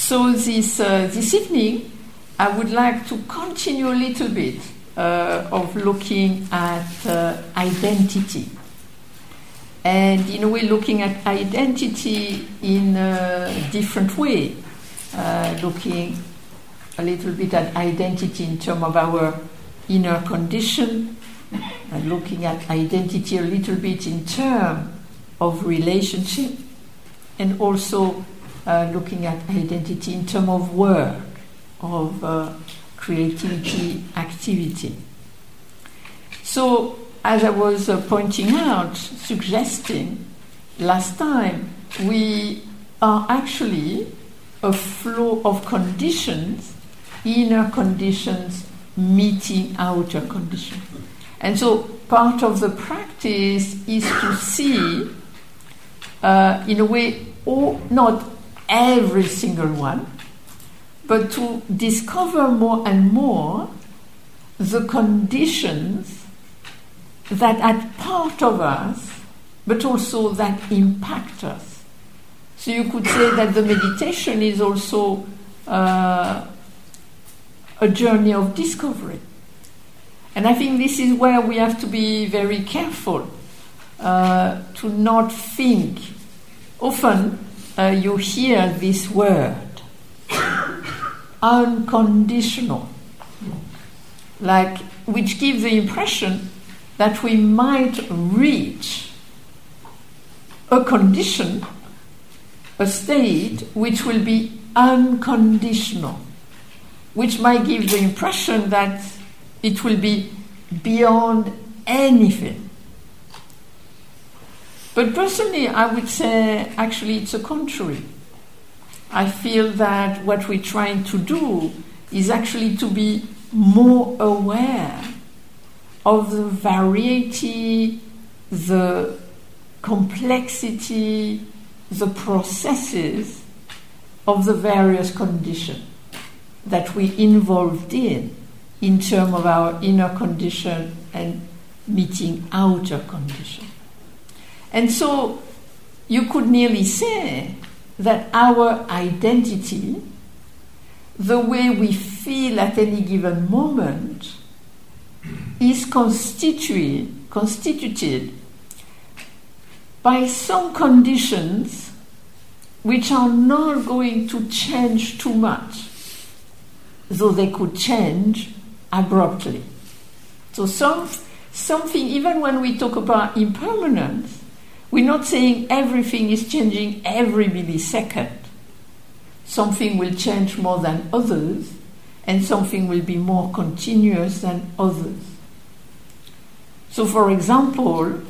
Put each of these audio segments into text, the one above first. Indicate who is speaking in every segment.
Speaker 1: So this, uh, this evening, I would like to continue a little bit uh, of looking at uh, identity. And in a way, looking at identity in a different way, uh, looking a little bit at identity in terms of our inner condition, and looking at identity a little bit in terms of relationship, and also uh, looking at identity in terms of work, of uh, creativity, activity. So, as I was uh, pointing out, suggesting last time, we are actually a flow of conditions, inner conditions meeting outer conditions. And so part of the practice is to see, uh, in a way, all, not every single one, but to discover more and more the conditions that are part of us, but also that impact us. So you could say that the meditation is also uh, a journey of discovery. And I think this is where we have to be very careful uh, to not think. Often uh, you hear this word unconditional, like which gives the impression that we might reach a condition, a state which will be unconditional, which might give the impression that it will be beyond anything. But personally, I would say actually it's a contrary. I feel that what we're trying to do is actually to be more aware of the variety, the complexity, the processes of the various conditions that we're involved in in terms of our inner condition and meeting outer condition. And so you could nearly say that our identity, the way we feel at any given moment, is constituted, by some conditions which are not going to change too much, though they could change abruptly. So some, something, even when we talk about impermanence, we're not saying everything is changing every millisecond. Something will change more than others, and something will be more continuous than others. So, for example,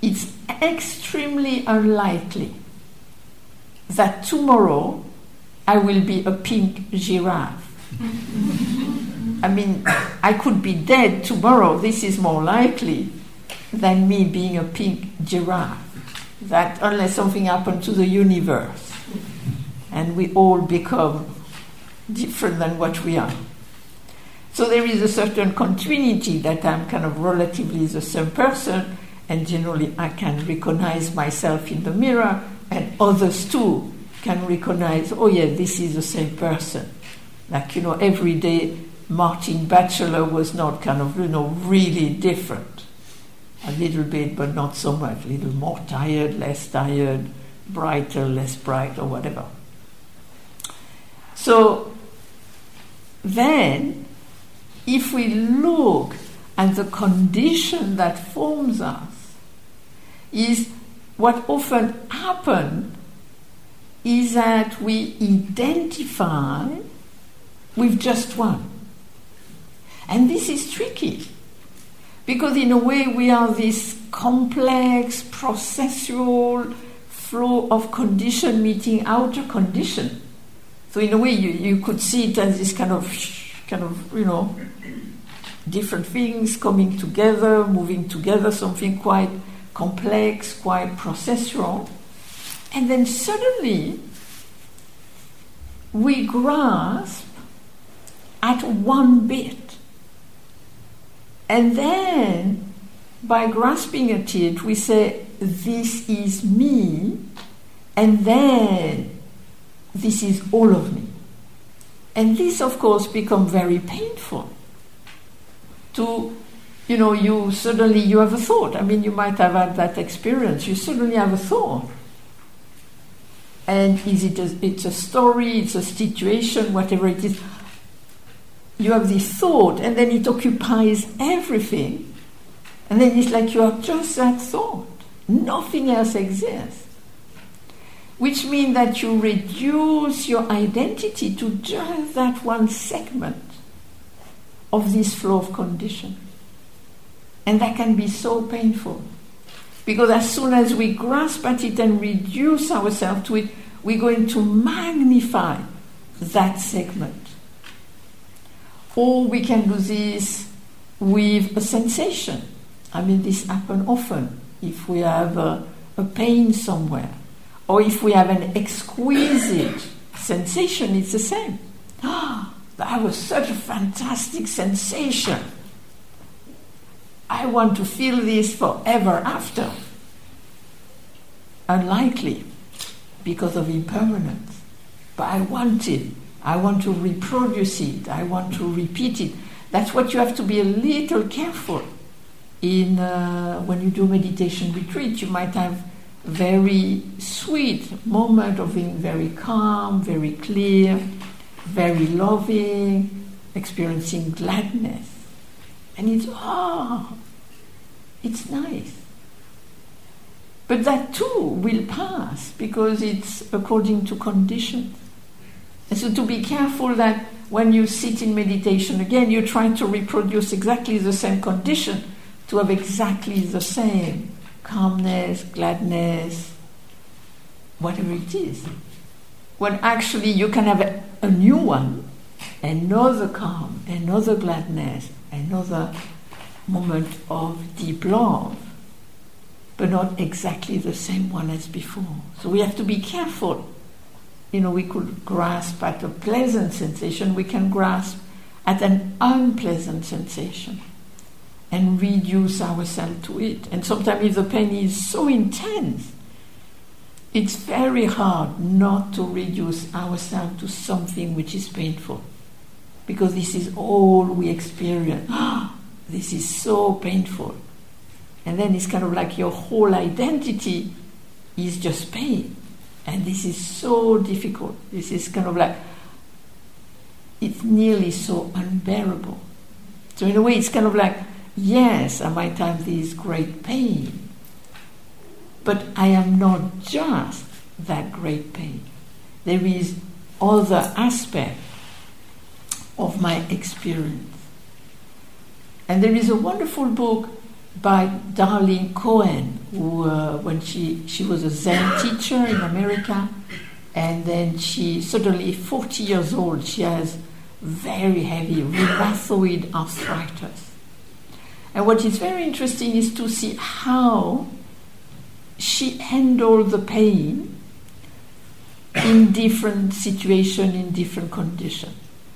Speaker 1: it's extremely unlikely that tomorrow I will be a pink giraffe. I mean, I could be dead tomorrow, this is more likely than me being a pink giraffe. That unless something happened to the universe and we all become different than what we are. So there is a certain continuity that I'm kind of relatively the same person, and generally I can recognize myself in the mirror, and others too can recognize, oh yeah, this is the same person. Like, you know, every day Martine Batchelor was not kind of, you know, really different. A little bit, but not so much. A little more tired, less tired, brighter, less bright, or whatever. So then, if we look at the condition that forms us, is what often happens is that we identify with just one. And this is tricky because, in a way, we are this complex, processual flow of condition meeting outer condition. So, in a way, you, you could see it as this kind of, kind of, you know, different things coming together, moving together, something quite complex, quite processual. And then suddenly, we grasp at one bit. And then, by grasping at it, we say, This is me. And then this is all of me. And this, of course, becomes very painful. To, you know, you suddenly you have a thought. I mean, you might have had that experience. You suddenly have a thought, and is it a, it's a story, it's a situation, whatever it is. You have this thought, and then it occupies everything, and then it's like you have just that thought. Nothing else exists which means that you reduce your identity to just that one segment of this flow of condition. And that can be so painful. Because as soon as we grasp at it and reduce ourselves to it, we're going to magnify that segment. Or we can do this with a sensation. I mean, this happens often if we have a, a pain somewhere or if we have an exquisite sensation, it's the same. Ah, that was such a fantastic sensation. I want to feel this forever after. Unlikely because of impermanence. But I want it. I want to reproduce it. I want to repeat it. That's what you have to be a little careful in uh, when you do meditation retreat. You might have very sweet moment of being very calm, very clear, very loving, experiencing gladness. And it's, ah, oh, it's nice. But that too will pass because it's according to conditions. And so to be careful that when you sit in meditation again, you're trying to reproduce exactly the same condition to have exactly the same calmness, gladness, whatever it is. When actually you can have a, a new one, another calm, another gladness, another moment of deep love, but not exactly the same one as before. So we have to be careful. You know, we could grasp at a pleasant sensation, we can grasp at an unpleasant sensation and reduce ourselves to it. And sometimes, if the pain is so intense, it's very hard not to reduce ourselves to something which is painful. Because this is all we experience. this is so painful. And then it's kind of like your whole identity is just pain. And this is so difficult. This is kind of like, it's nearly so unbearable. So, in a way, it's kind of like Yes, I might have this great pain, but I am not just that great pain. There is other aspect of my experience. And there is a wonderful book by Darlene Cohen, who, uh, when she, she was a Zen teacher in America, and then she suddenly, 40 years old, she has very heavy rheumatoid arthritis. And what is very interesting is to see how she handled the pain in different situations, in different conditions.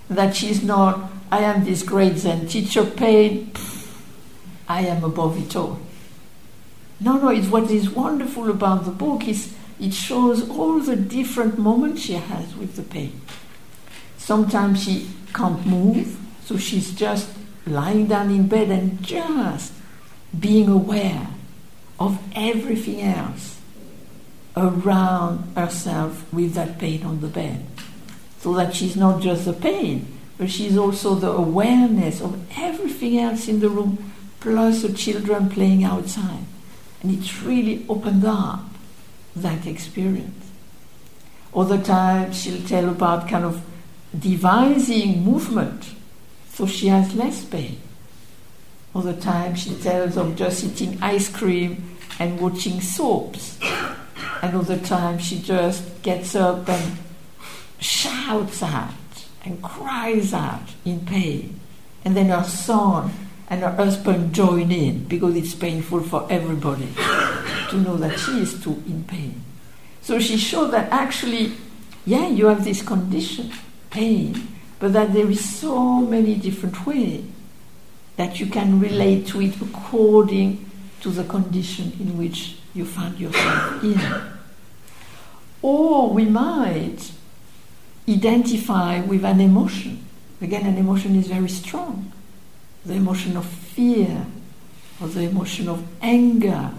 Speaker 1: That she's not, I am this great Zen teacher, pain, I am above it all. No, no, it's what is wonderful about the book is it shows all the different moments she has with the pain. Sometimes she can't move, so she's just lying down in bed and just being aware of everything else around herself with that pain on the bed. So that she's not just the pain, but she's also the awareness of everything else in the room, plus the children playing outside. And it's really opened up that experience. Other times she'll tell about kind of devising movement so she has less pain. All the time she tells of just eating ice cream and watching soaps. And all the time she just gets up and shouts out and cries out in pain. And then her son and her husband join in because it's painful for everybody to know that she is too in pain. So she showed that actually, yeah, you have this condition, pain, but that there is so many different ways that you can relate to it according to the condition in which you find yourself in. Or we might identify with an emotion. Again, an emotion is very strong. The emotion of fear, or the emotion of anger,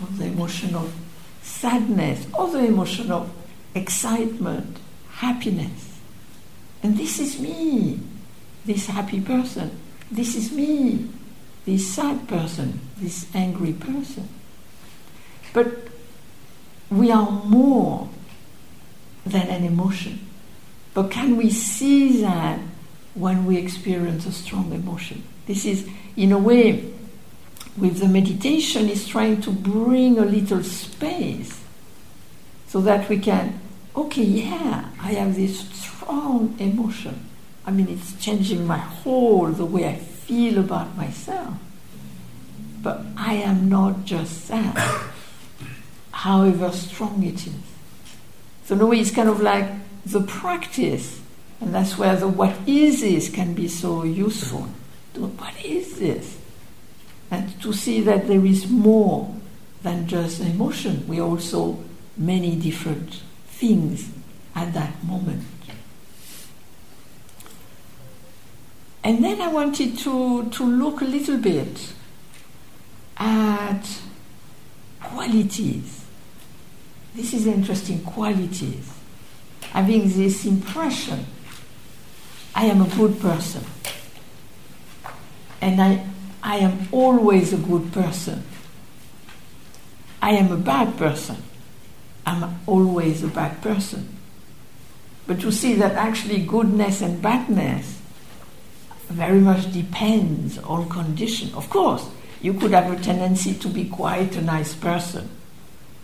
Speaker 1: or the emotion of sadness, or the emotion of excitement, happiness. And this is me, this happy person. This is me, this sad person, this angry person. But we are more than an emotion. But can we see that when we experience a strong emotion? This is, in a way, with the meditation, is trying to bring a little space so that we can, okay, yeah, I have this strong emotion. I mean, it's changing my whole, the way I feel about myself. But I am not just that, however strong it is. So, in a way, it's kind of like the practice, and that's where the what is is can be so useful. What is this? And to see that there is more than just emotion. We also many different things at that moment. And then I wanted to, to look a little bit at qualities. This is interesting qualities. Having this impression I am a good person. And I, I am always a good person. I am a bad person. I'm always a bad person. But you see that actually goodness and badness very much depends on condition. Of course, you could have a tendency to be quite a nice person,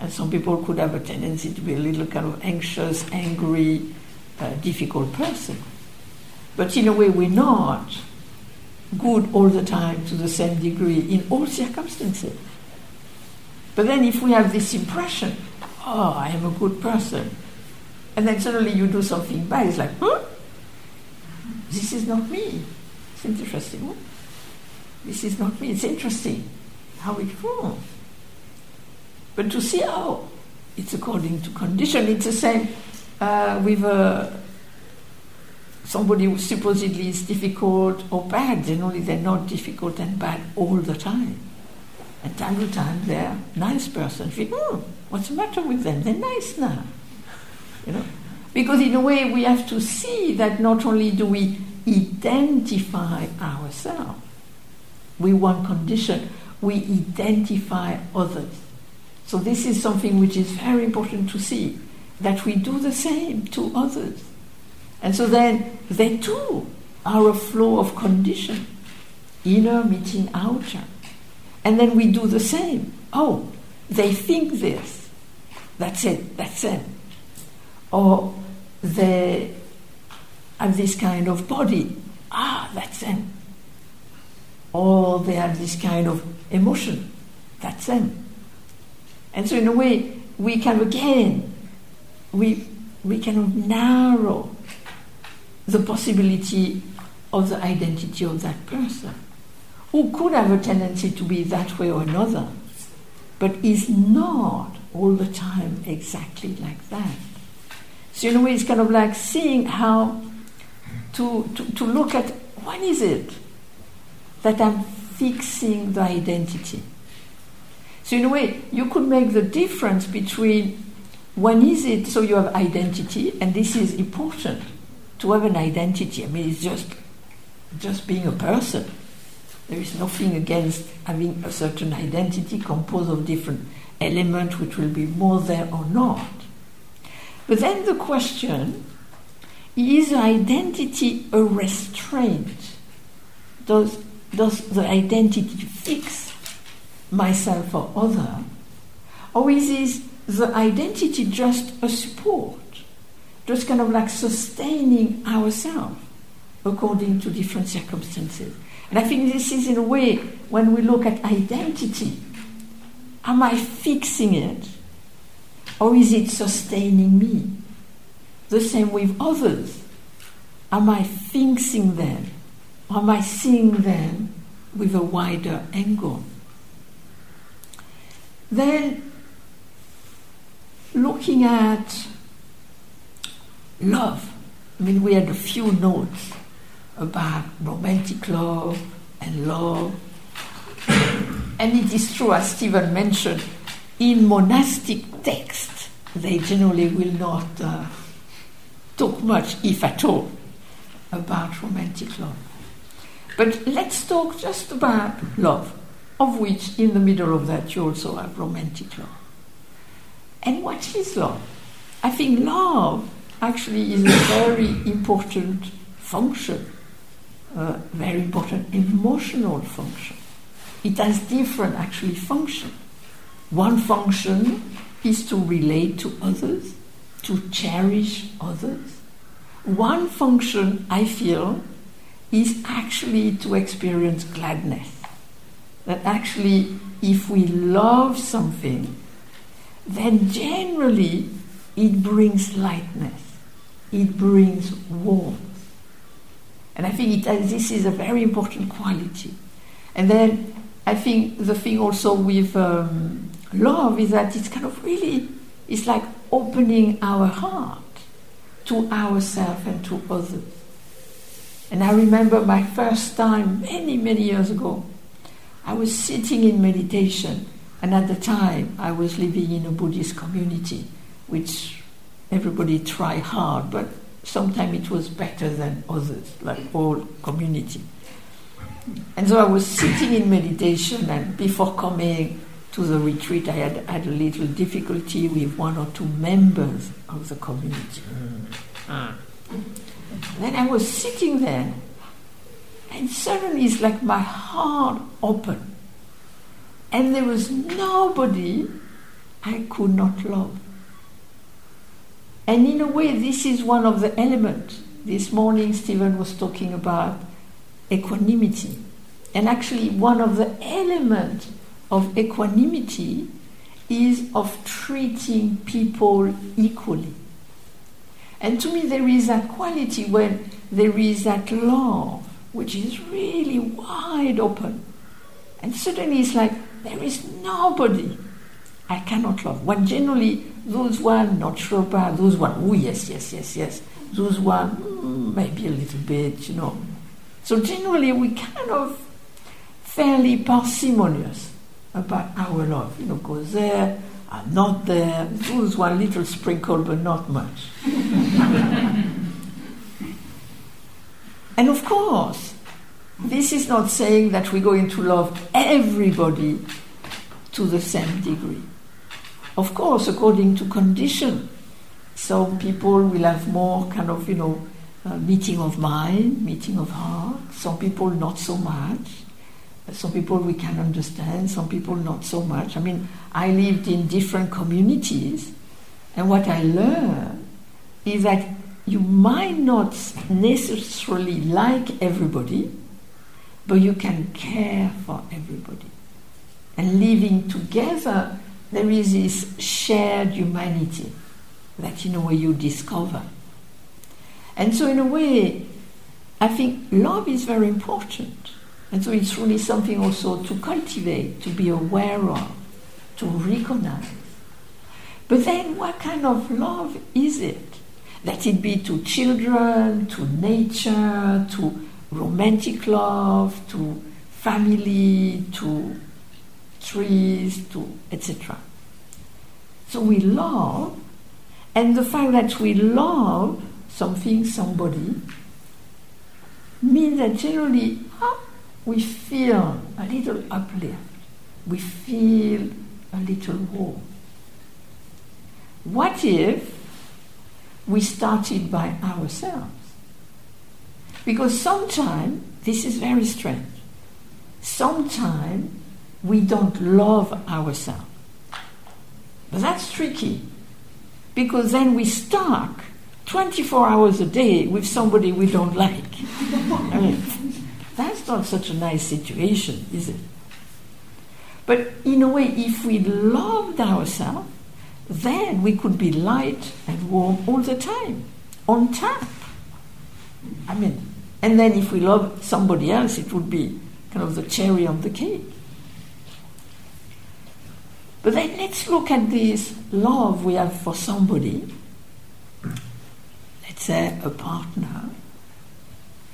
Speaker 1: and some people could have a tendency to be a little kind of anxious, angry, uh, difficult person. But in a way, we're not good all the time to the same degree in all circumstances. But then, if we have this impression, oh, I am a good person, and then suddenly you do something bad, it's like, huh? This is not me. It's interesting. This is not me. It's interesting how it forms. But to see, oh, it's according to condition. It's the same uh, with uh, somebody who supposedly is difficult or bad. Generally, they're not difficult and bad all the time. And time to time, they're nice person. Think, oh, what's the matter with them? They're nice now. You know? Because in a way, we have to see that not only do we identify ourselves. We want condition, we identify others. So, this is something which is very important to see that we do the same to others. And so then they too are a flow of condition, inner meeting outer. And then we do the same. Oh, they think this. That's it, that's it. Or they have this kind of body. Ah, that's them. Or they have this kind of emotion. That's them. And so, in a way, we can again, we, we can narrow the possibility of the identity of that person, who could have a tendency to be that way or another, but is not all the time exactly like that. So, in a way, it's kind of like seeing how to, to, to look at what is it that I'm fixing the identity. So, in a way, you could make the difference between when is it so you have identity, and this is important to have an identity. I mean, it's just just being a person. There is nothing against having a certain identity composed of different elements which will be more there or not. But then the question is identity a restraint? Does, does the identity fix myself or other? Or is the identity just a support? Just kind of like sustaining ourselves according to different circumstances. And I think this is in a way when we look at identity, am I fixing it? Or is it sustaining me? The same with others. Am I fixing them? Or Am I seeing them with a wider angle? Then, looking at love. I mean, we had a few notes about romantic love and love. and it is true, as Stephen mentioned, in monastic texts, they generally will not uh, talk much, if at all, about romantic love. But let's talk just about love, of which in the middle of that you also have romantic love. And what is love? I think love actually is a very important function, very important emotional function. It has different actually functions. One function is to relate to others, to cherish others. One function, I feel, is actually to experience gladness. That actually, if we love something, then generally it brings lightness, it brings warmth. And I think it, this is a very important quality. And then I think the thing also with um, love is that it's kind of really, it's like opening our heart to ourselves and to others. And I remember my first time, many, many years ago, I was sitting in meditation, and at the time I was living in a Buddhist community, which everybody try hard, but sometimes it was better than others, like all community. And so I was sitting in meditation, and before coming to the retreat, I had had a little difficulty with one or two members of the community. Mm. Then I was sitting there, and suddenly it's like my heart opened, and there was nobody I could not love. And in a way, this is one of the elements. This morning, Stephen was talking about equanimity. And actually, one of the elements of equanimity is of treating people equally. And to me, there is that quality when there is that love, which is really wide open. And suddenly it's like, there is nobody I cannot love. When generally, those one, not sure about, those one, oh yes, yes, yes, yes. Those one, mm, maybe a little bit, you know. So generally, we kind of fairly parsimonious about our love. You know, go there, are not there. Those one little sprinkle, but not much. and of course, this is not saying that we're going to love everybody to the same degree. Of course, according to condition, some people will have more kind of, you know, uh, meeting of mind, meeting of heart. Some people not so much. Some people we can understand, some people not so much. I mean, I lived in different communities, and what I learned is that you might not necessarily like everybody, but you can care for everybody. And living together, there is this shared humanity that in a way you discover. And so, in a way, I think love is very important. And so, it's really something also to cultivate, to be aware of, to recognize. But then, what kind of love is it? Let it be to children, to nature, to romantic love, to family, to trees, to etc. So we love, and the fact that we love something, somebody, means that generally we feel a little uplift, we feel a little warm. What if we started by ourselves? Because sometimes, this is very strange, sometimes we don't love ourselves. But that's tricky because then we stuck 24 hours a day with somebody we don't like. I mean, that's not such a nice situation, is it? But in a way, if we loved ourselves, then we could be light and warm all the time, on tap. I mean, and then if we love somebody else, it would be kind of the cherry on the cake. But then let's look at this love we have for somebody. let's say a partner.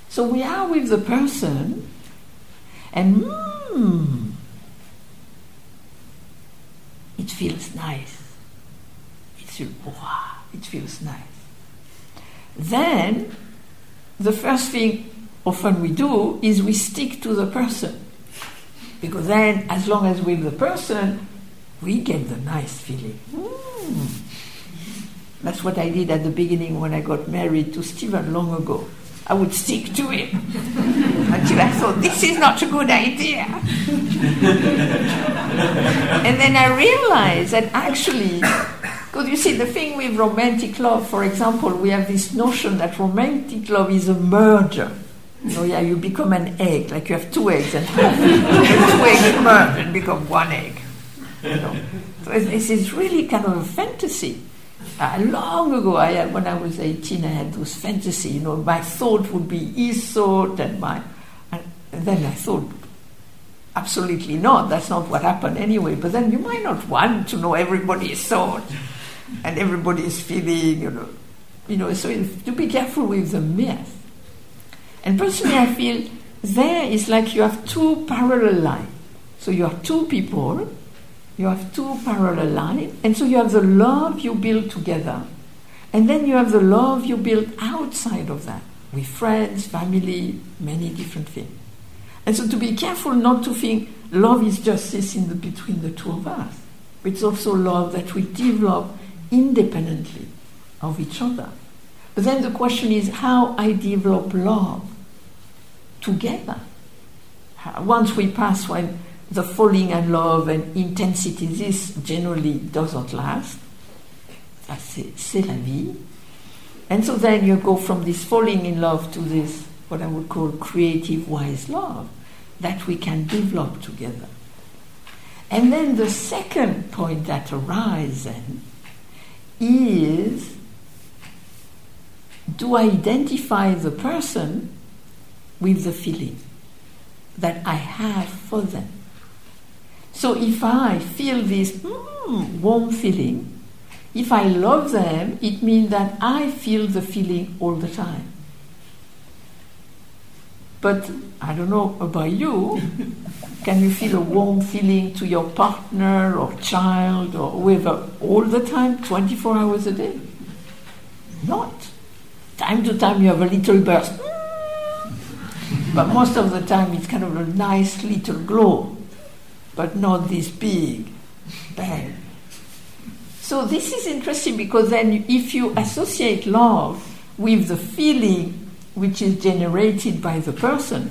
Speaker 1: So we are with the person, and mm, it feels nice. It feels, wow, it feels nice. Then, the first thing often we do is we stick to the person. Because then, as long as we're with the person, we get the nice feeling. Mm. That's what I did at the beginning when I got married to Stephen long ago. I would stick to him until I thought, this is not a good idea. and then I realized that actually, because you see, the thing with romantic love, for example, we have this notion that romantic love is a merger. You know, yeah, you become an egg, like you have two eggs, and two eggs merge and become one egg. So this is really kind of a fantasy. Uh, long ago, I had, when I was 18, I had those fantasy. You know, my thought would be his thought, and my, and then I thought, absolutely not. That's not what happened anyway. But then you might not want to know everybody's thought and everybody's feeling. You know, you know. So to be careful with the myth. And personally, I feel there is like you have two parallel lines. So you have two people you have two parallel lines, and so you have the love you build together, and then you have the love you build outside of that with friends, family, many different things. And so to be careful not to think love is just this in the, between the two of us. It's also love that we develop independently of each other. But then the question is how I develop love together. Once we pass when the falling in love and intensity, this generally doesn't last. C'est la vie. And so then you go from this falling in love to this, what I would call creative, wise love, that we can develop together. And then the second point that arises is do I identify the person with the feeling that I have for them? So if I feel this mm, warm feeling, if I love them, it means that I feel the feeling all the time. But I don't know about you. Can you feel a warm feeling to your partner or child or whoever all the time, 24 hours a day? Not. Time to time you have a little burst. But most of the time it's kind of a nice little glow but not this big bang. So this is interesting because then if you associate love with the feeling which is generated by the person,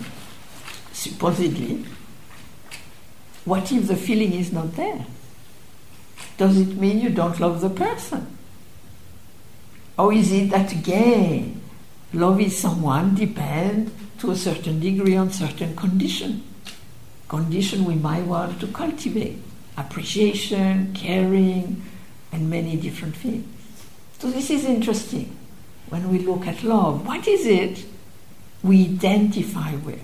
Speaker 1: supposedly, what if the feeling is not there? Does it mean you don't love the person? Or is it that again, love is someone depend to a certain degree on certain condition? Condition we might want to cultivate appreciation, caring, and many different things. So, this is interesting when we look at love. What is it we identify with?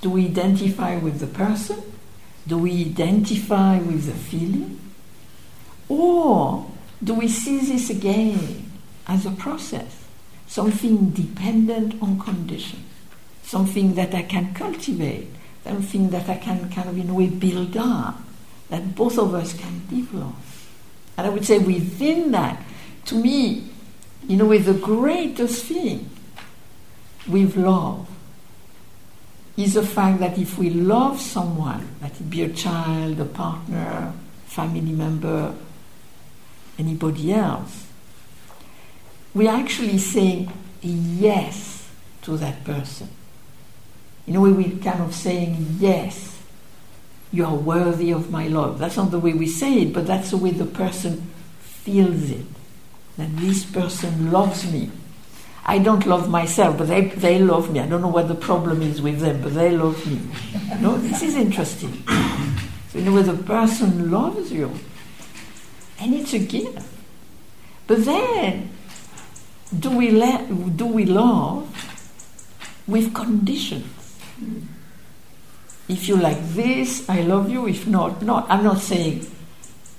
Speaker 1: Do we identify with the person? Do we identify with the feeling? Or do we see this again as a process, something dependent on condition, something that I can cultivate, something that I can kind of in a way build up, that both of us can develop. And I would say within that, to me, in a way, the greatest thing with love is the fact that if we love someone, that it be a child, a partner, family member, anybody else, we are actually saying yes to that person. In a way, we're kind of saying, Yes, you are worthy of my love. That's not the way we say it, but that's the way the person feels it. That this person loves me. I don't love myself, but they, they love me. I don't know what the problem is with them, but they love me. no, this is interesting. So, in a way, the person loves you, and it's a gift. But then, do we, let, do we love with conditions? If you like this, I love you. If not, not. I'm not saying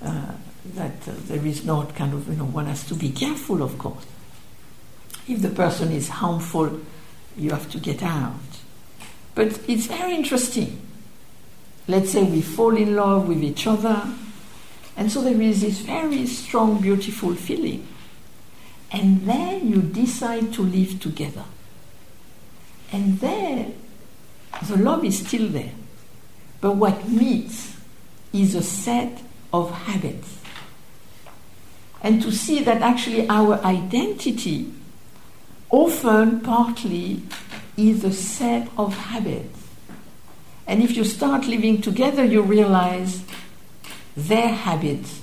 Speaker 1: uh, that uh, there is not kind of, you know, one has to be careful, of course. If the person is harmful, you have to get out. But it's very interesting. Let's say we fall in love with each other, and so there is this very strong, beautiful feeling. And then you decide to live together. And then the love is still there. But what meets is a set of habits. And to see that actually our identity often partly is a set of habits. And if you start living together, you realize their habits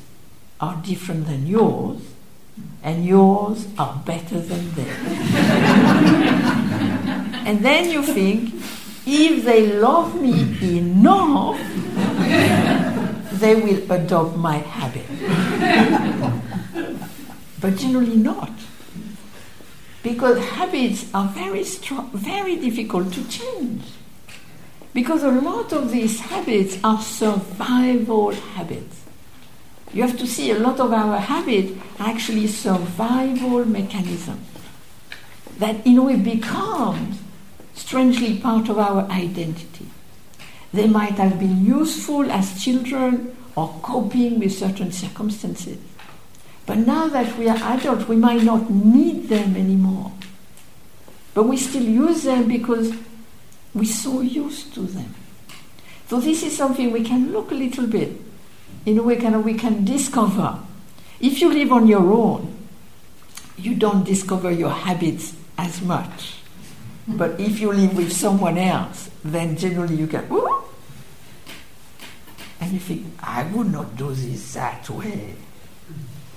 Speaker 1: are different than yours, and yours are better than theirs. and then you think, if they love me enough, they will adopt my habit. but generally not. Because habits are very strong, very difficult to change. Because a lot of these habits are survival habits. You have to see a lot of our habits are actually survival mechanisms that in a way becomes strangely part of our identity. They might have been useful as children or coping with certain circumstances. But now that we are adults, we might not need them anymore. But we still use them because we're so used to them. So this is something we can look a little bit. In a way, kind of we can discover. If you live on your own, you don't discover your habits as much. But if you live with someone else, then generally you can, Ooh! and you think, I would not do this that way.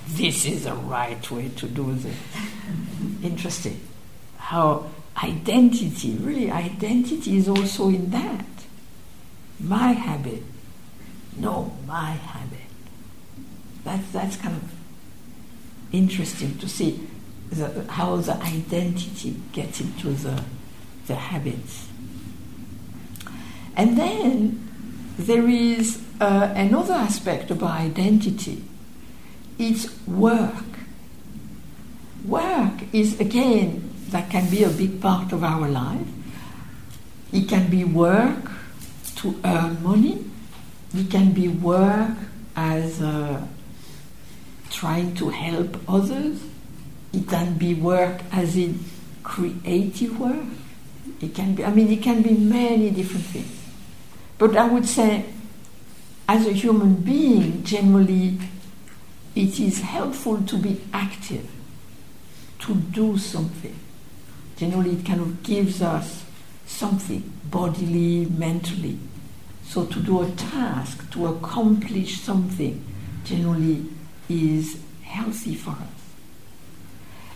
Speaker 1: This is the right way to do this. Interesting. How identity, really, identity is also in that. My habit. No, my habit. That's, that's kind of interesting to see the, how the identity gets into the, the habits. And then there is uh, another aspect of our identity it's work. Work is, again, that can be a big part of our life. It can be work to earn money, it can be work as uh, trying to help others, it can be work as in creative work. It can be, I mean, it can be many different things. But I would say, as a human being, generally, it is helpful to be active, to do something. Generally, it kind of gives us something bodily, mentally. So, to do a task, to accomplish something, generally is healthy for us.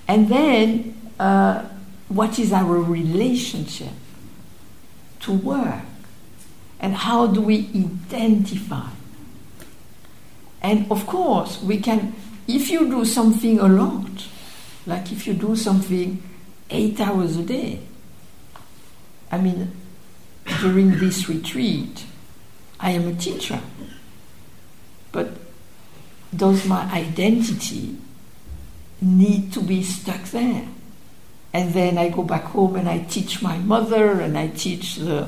Speaker 1: And then, uh, what is our relationship to work? And how do we identify and of course, we can, if you do something a lot, like if you do something eight hours a day, I mean, during this retreat, I am a teacher. But does my identity need to be stuck there? And then I go back home and I teach my mother and I teach the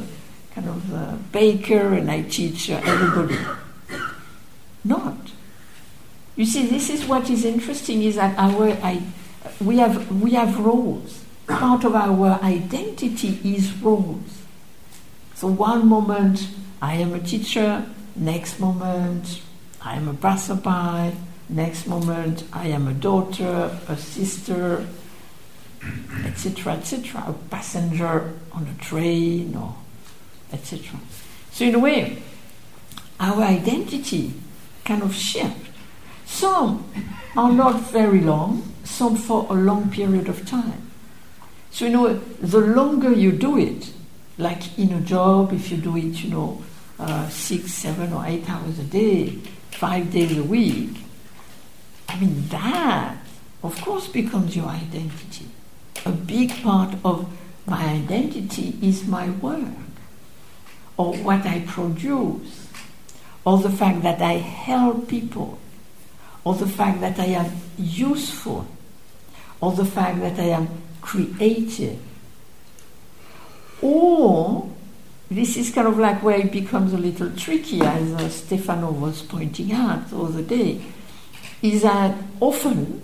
Speaker 1: kind of the baker and I teach uh, everybody not. You see, this is what is interesting is that our I, we have we have roles. Part of our identity is roles. So one moment I am a teacher, next moment I am a passerby, next moment I am a daughter, a sister, etc., etc., a passenger on a train, or etc. So in a way, our identity kind of shift. Some are not very long, some for a long period of time. So, you know, the longer you do it, like in a job, if you do it, you know, uh, six, seven, or eight hours a day, five days a week, I mean, that, of course, becomes your identity. A big part of my identity is my work or what I produce or the fact that I help people, or the fact that I am useful, or the fact that I am creative. Or this is kind of like where it becomes a little tricky, as uh, Stefano was pointing out the other day, is that often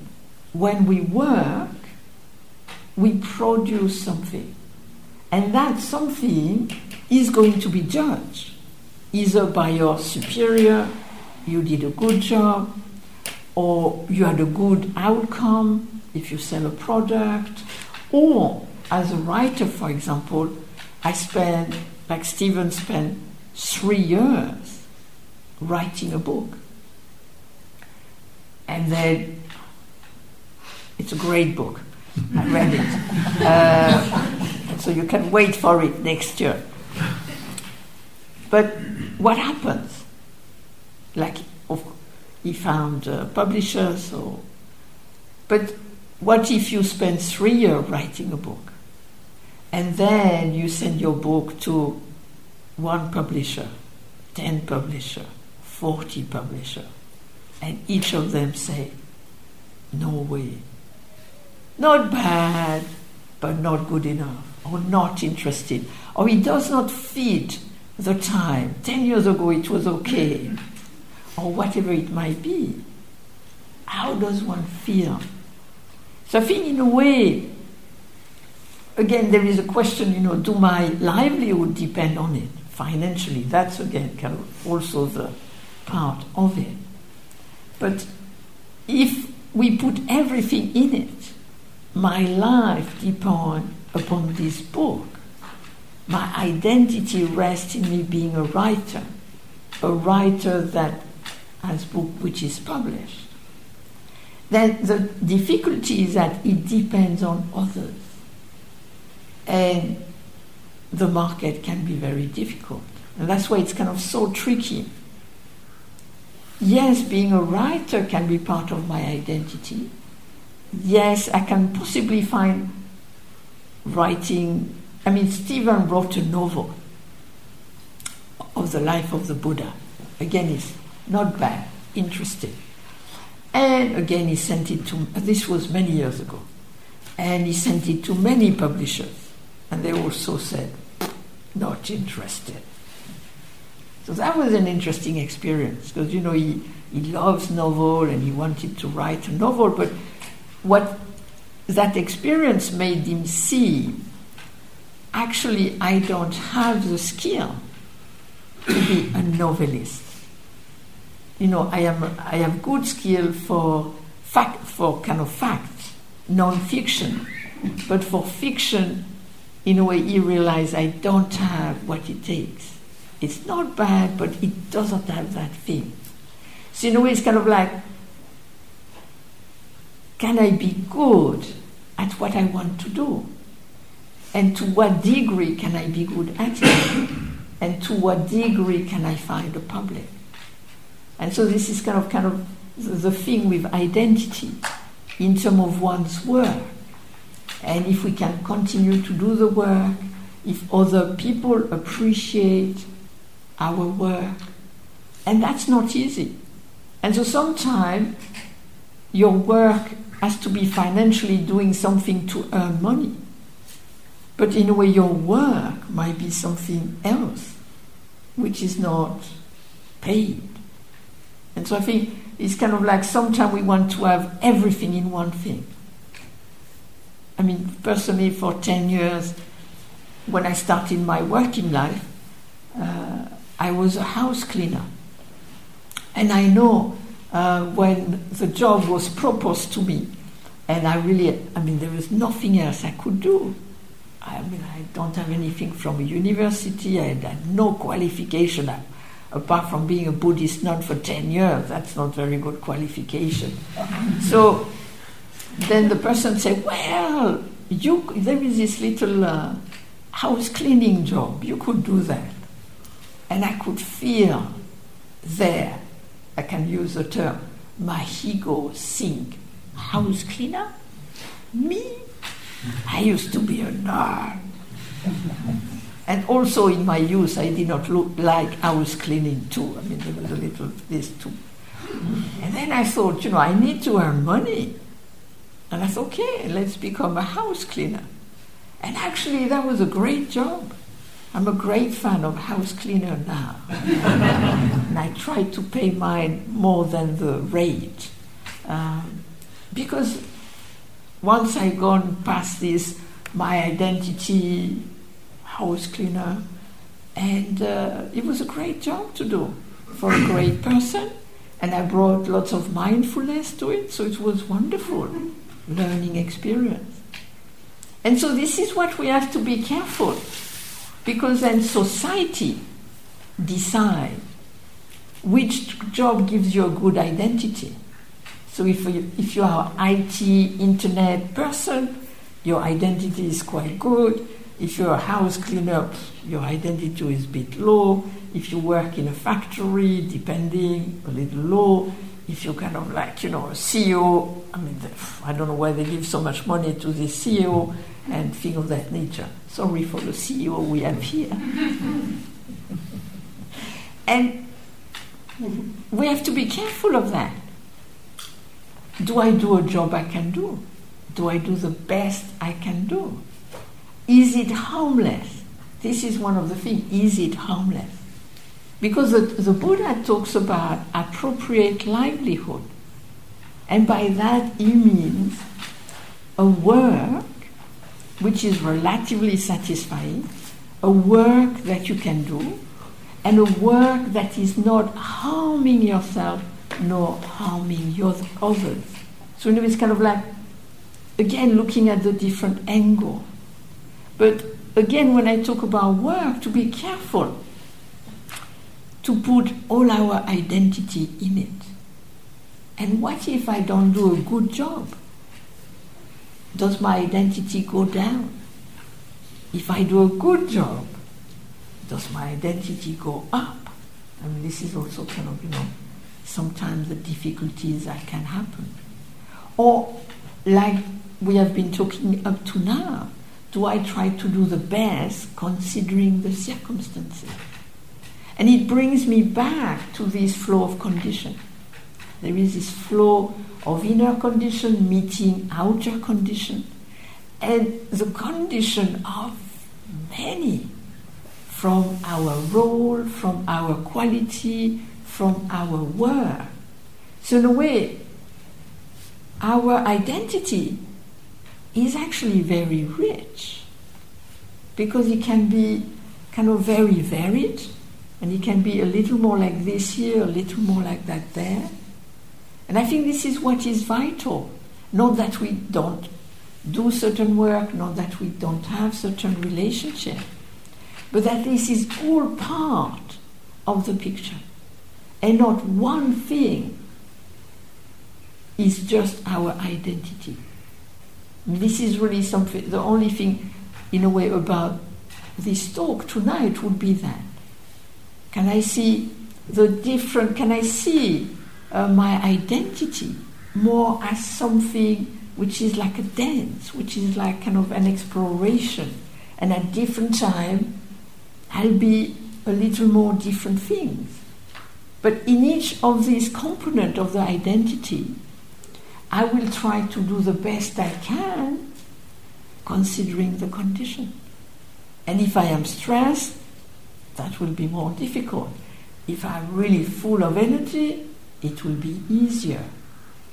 Speaker 1: when we work, we produce something. And that something is going to be judged either by your superior, you did a good job, or you had a good outcome if you sell a product, or as a writer, for example, I spent, like Stephen spent three years writing a book. And then it's a great book. I read it. Uh, so you can wait for it next year. But what happens? Like, he found uh, publishers, or, but what if you spend three years writing a book, and then you send your book to one publisher, ten publisher, forty publisher, and each of them say, "No way, not bad, but not good enough, or not interested, or it does not fit the time. Ten years ago it was okay, or whatever it might be. How does one feel? So I think, in a way, again, there is a question, you know, do my livelihood depend on it financially? That's, again, kind of also the part of it. But if we put everything in it, my life depends upon this book my identity rests in me being a writer, a writer that has book which is published. Then the difficulty is that it depends on others. And the market can be very difficult. And that's why it's kind of so tricky. Yes, being a writer can be part of my identity. Yes, I can possibly find writing I mean, Stephen wrote a novel of the life of the Buddha. Again, it's not bad, interesting. And again, he sent it to, this was many years ago, and he sent it to many publishers, and they also said, not interested. So that was an interesting experience because, you know, he, he loves novel and he wanted to write a novel, but what that experience made him see actually I don't have the skill to be a novelist. You know, I am I have good skill for fact for kind of fact, non-fiction, but for fiction, in a way, he realized I don't have what it takes. It's not bad, but it doesn't have that thing. So in a way, it's kind of like, can I be good at what I want to do? And to what degree can I be good at it? and to what degree can I find a public? And so this is kind of kind of the thing with identity in terms of one's work. And if we can continue to do the work, if other people appreciate our work, and that's not easy. And so sometimes your work has to be financially doing something to earn money. But in a way, your work might be something else, which is not paid. And so I think it's kind of like sometimes we want to have everything in one thing. I mean, personally, for 10 years, when I started my working life, uh, I was a house cleaner. And I know uh, when the job was proposed to me, and I really, I mean, there was nothing else I could do. I mean, I don't have anything from a university. I had no qualification apart from being a Buddhist nun for 10 years. That's not very good qualification. so then the person said, Well, you, there is this little uh, house cleaning job. You could do that. And I could feel there, I can use the term, my ego sink. House cleaner? Me? I used to be a nun. and also in my youth, I did not look like was cleaning too. I mean, there was a little of this too. And then I thought, you know, I need to earn money. And I thought, okay, let's become a house cleaner. And actually, that was a great job. I'm a great fan of house cleaner now. and I try to pay mine more than the rate. Um, because once I gone past this, my identity, house cleaner, and uh, it was a great job to do for a great person. And I brought lots of mindfulness to it, so it was wonderful learning experience. And so this is what we have to be careful because then society decide which job gives you a good identity. So if you, if you are IT internet person, your identity is quite good. If you're a house cleaner, your identity is a bit low. If you work in a factory, depending, a little low. If you're kind of like, you know, a CEO, I mean, I don't know why they give so much money to the CEO and things of that nature. Sorry for the CEO we have here. and we have to be careful of that. Do I do a job I can do? Do I do the best I can do? Is it harmless? This is one of the things. Is it harmless? Because the, the Buddha talks about appropriate livelihood. And by that he means a work which is relatively satisfying, a work that you can do, and a work that is not harming yourself nor harming your others. So you know, it's kind of like, again, looking at the different angle. But again, when I talk about work, to be careful to put all our identity in it. And what if I don't do a good job? Does my identity go down? If I do a good job, does my identity go up? I mean, this is also kind of, you know, sometimes the difficulties that can happen. Or, like we have been talking up to now, do I try to do the best considering the circumstances? And it brings me back to this flow of condition. There is this flow of inner condition meeting outer condition, and the condition of many from our role, from our quality, from our work. So, in a way, our identity is actually very rich because it can be kind of very varied and it can be a little more like this here, a little more like that there. And I think this is what is vital. Not that we don't do certain work, not that we don't have certain relationship, but that this is all part of the picture. And not one thing is just our identity. This is really something, the only thing, in a way, about this talk tonight would be that. Can I see the different, can I see uh, my identity more as something which is like a dance, which is like kind of an exploration. And at different time, I'll be a little more different things. But in each of these components of the identity, I will try to do the best I can, considering the condition. And if I am stressed, that will be more difficult. If I'm really full of energy, it will be easier.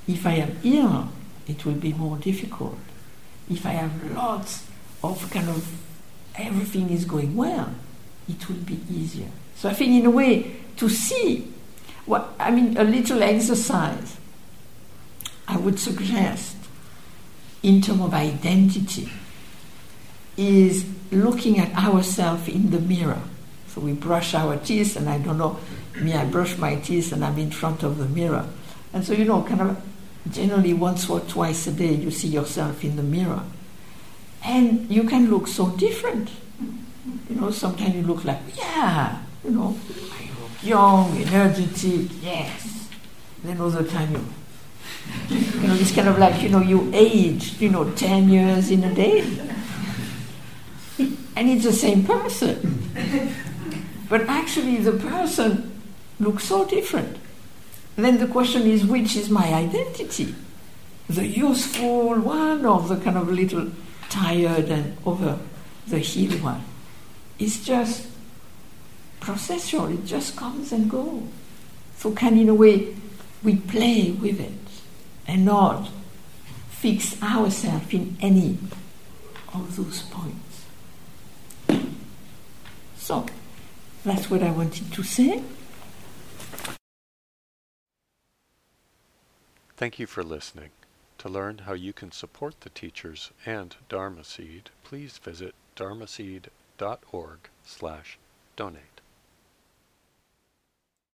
Speaker 1: If I am ill, it will be more difficult. If I have lots of kind of everything is going well, it will be easier. So I think, in a way, to see what I mean, a little exercise I would suggest in terms of identity is looking at ourselves in the mirror. So we brush our teeth, and I don't know me, I brush my teeth and I'm in front of the mirror. And so, you know, kind of generally once or twice a day you see yourself in the mirror. And you can look so different. You know, sometimes you look like, yeah, you know, I look young, energetic, yes. Then other time you, you know, it's kind of like, you know, you age, you know, 10 years in a day. And it's the same person. But actually, the person looks so different. then the question is which is my identity? the useful one or the kind of little tired and over the hill one. It's just processual, it just comes and goes. So, can in a way we play with it and not fix ourselves in any of those points. So, that's what I wanted to say.
Speaker 2: Thank you for listening. To learn how you can support the teachers and Dharma Seed, please visit dharmaseed.org slash donate.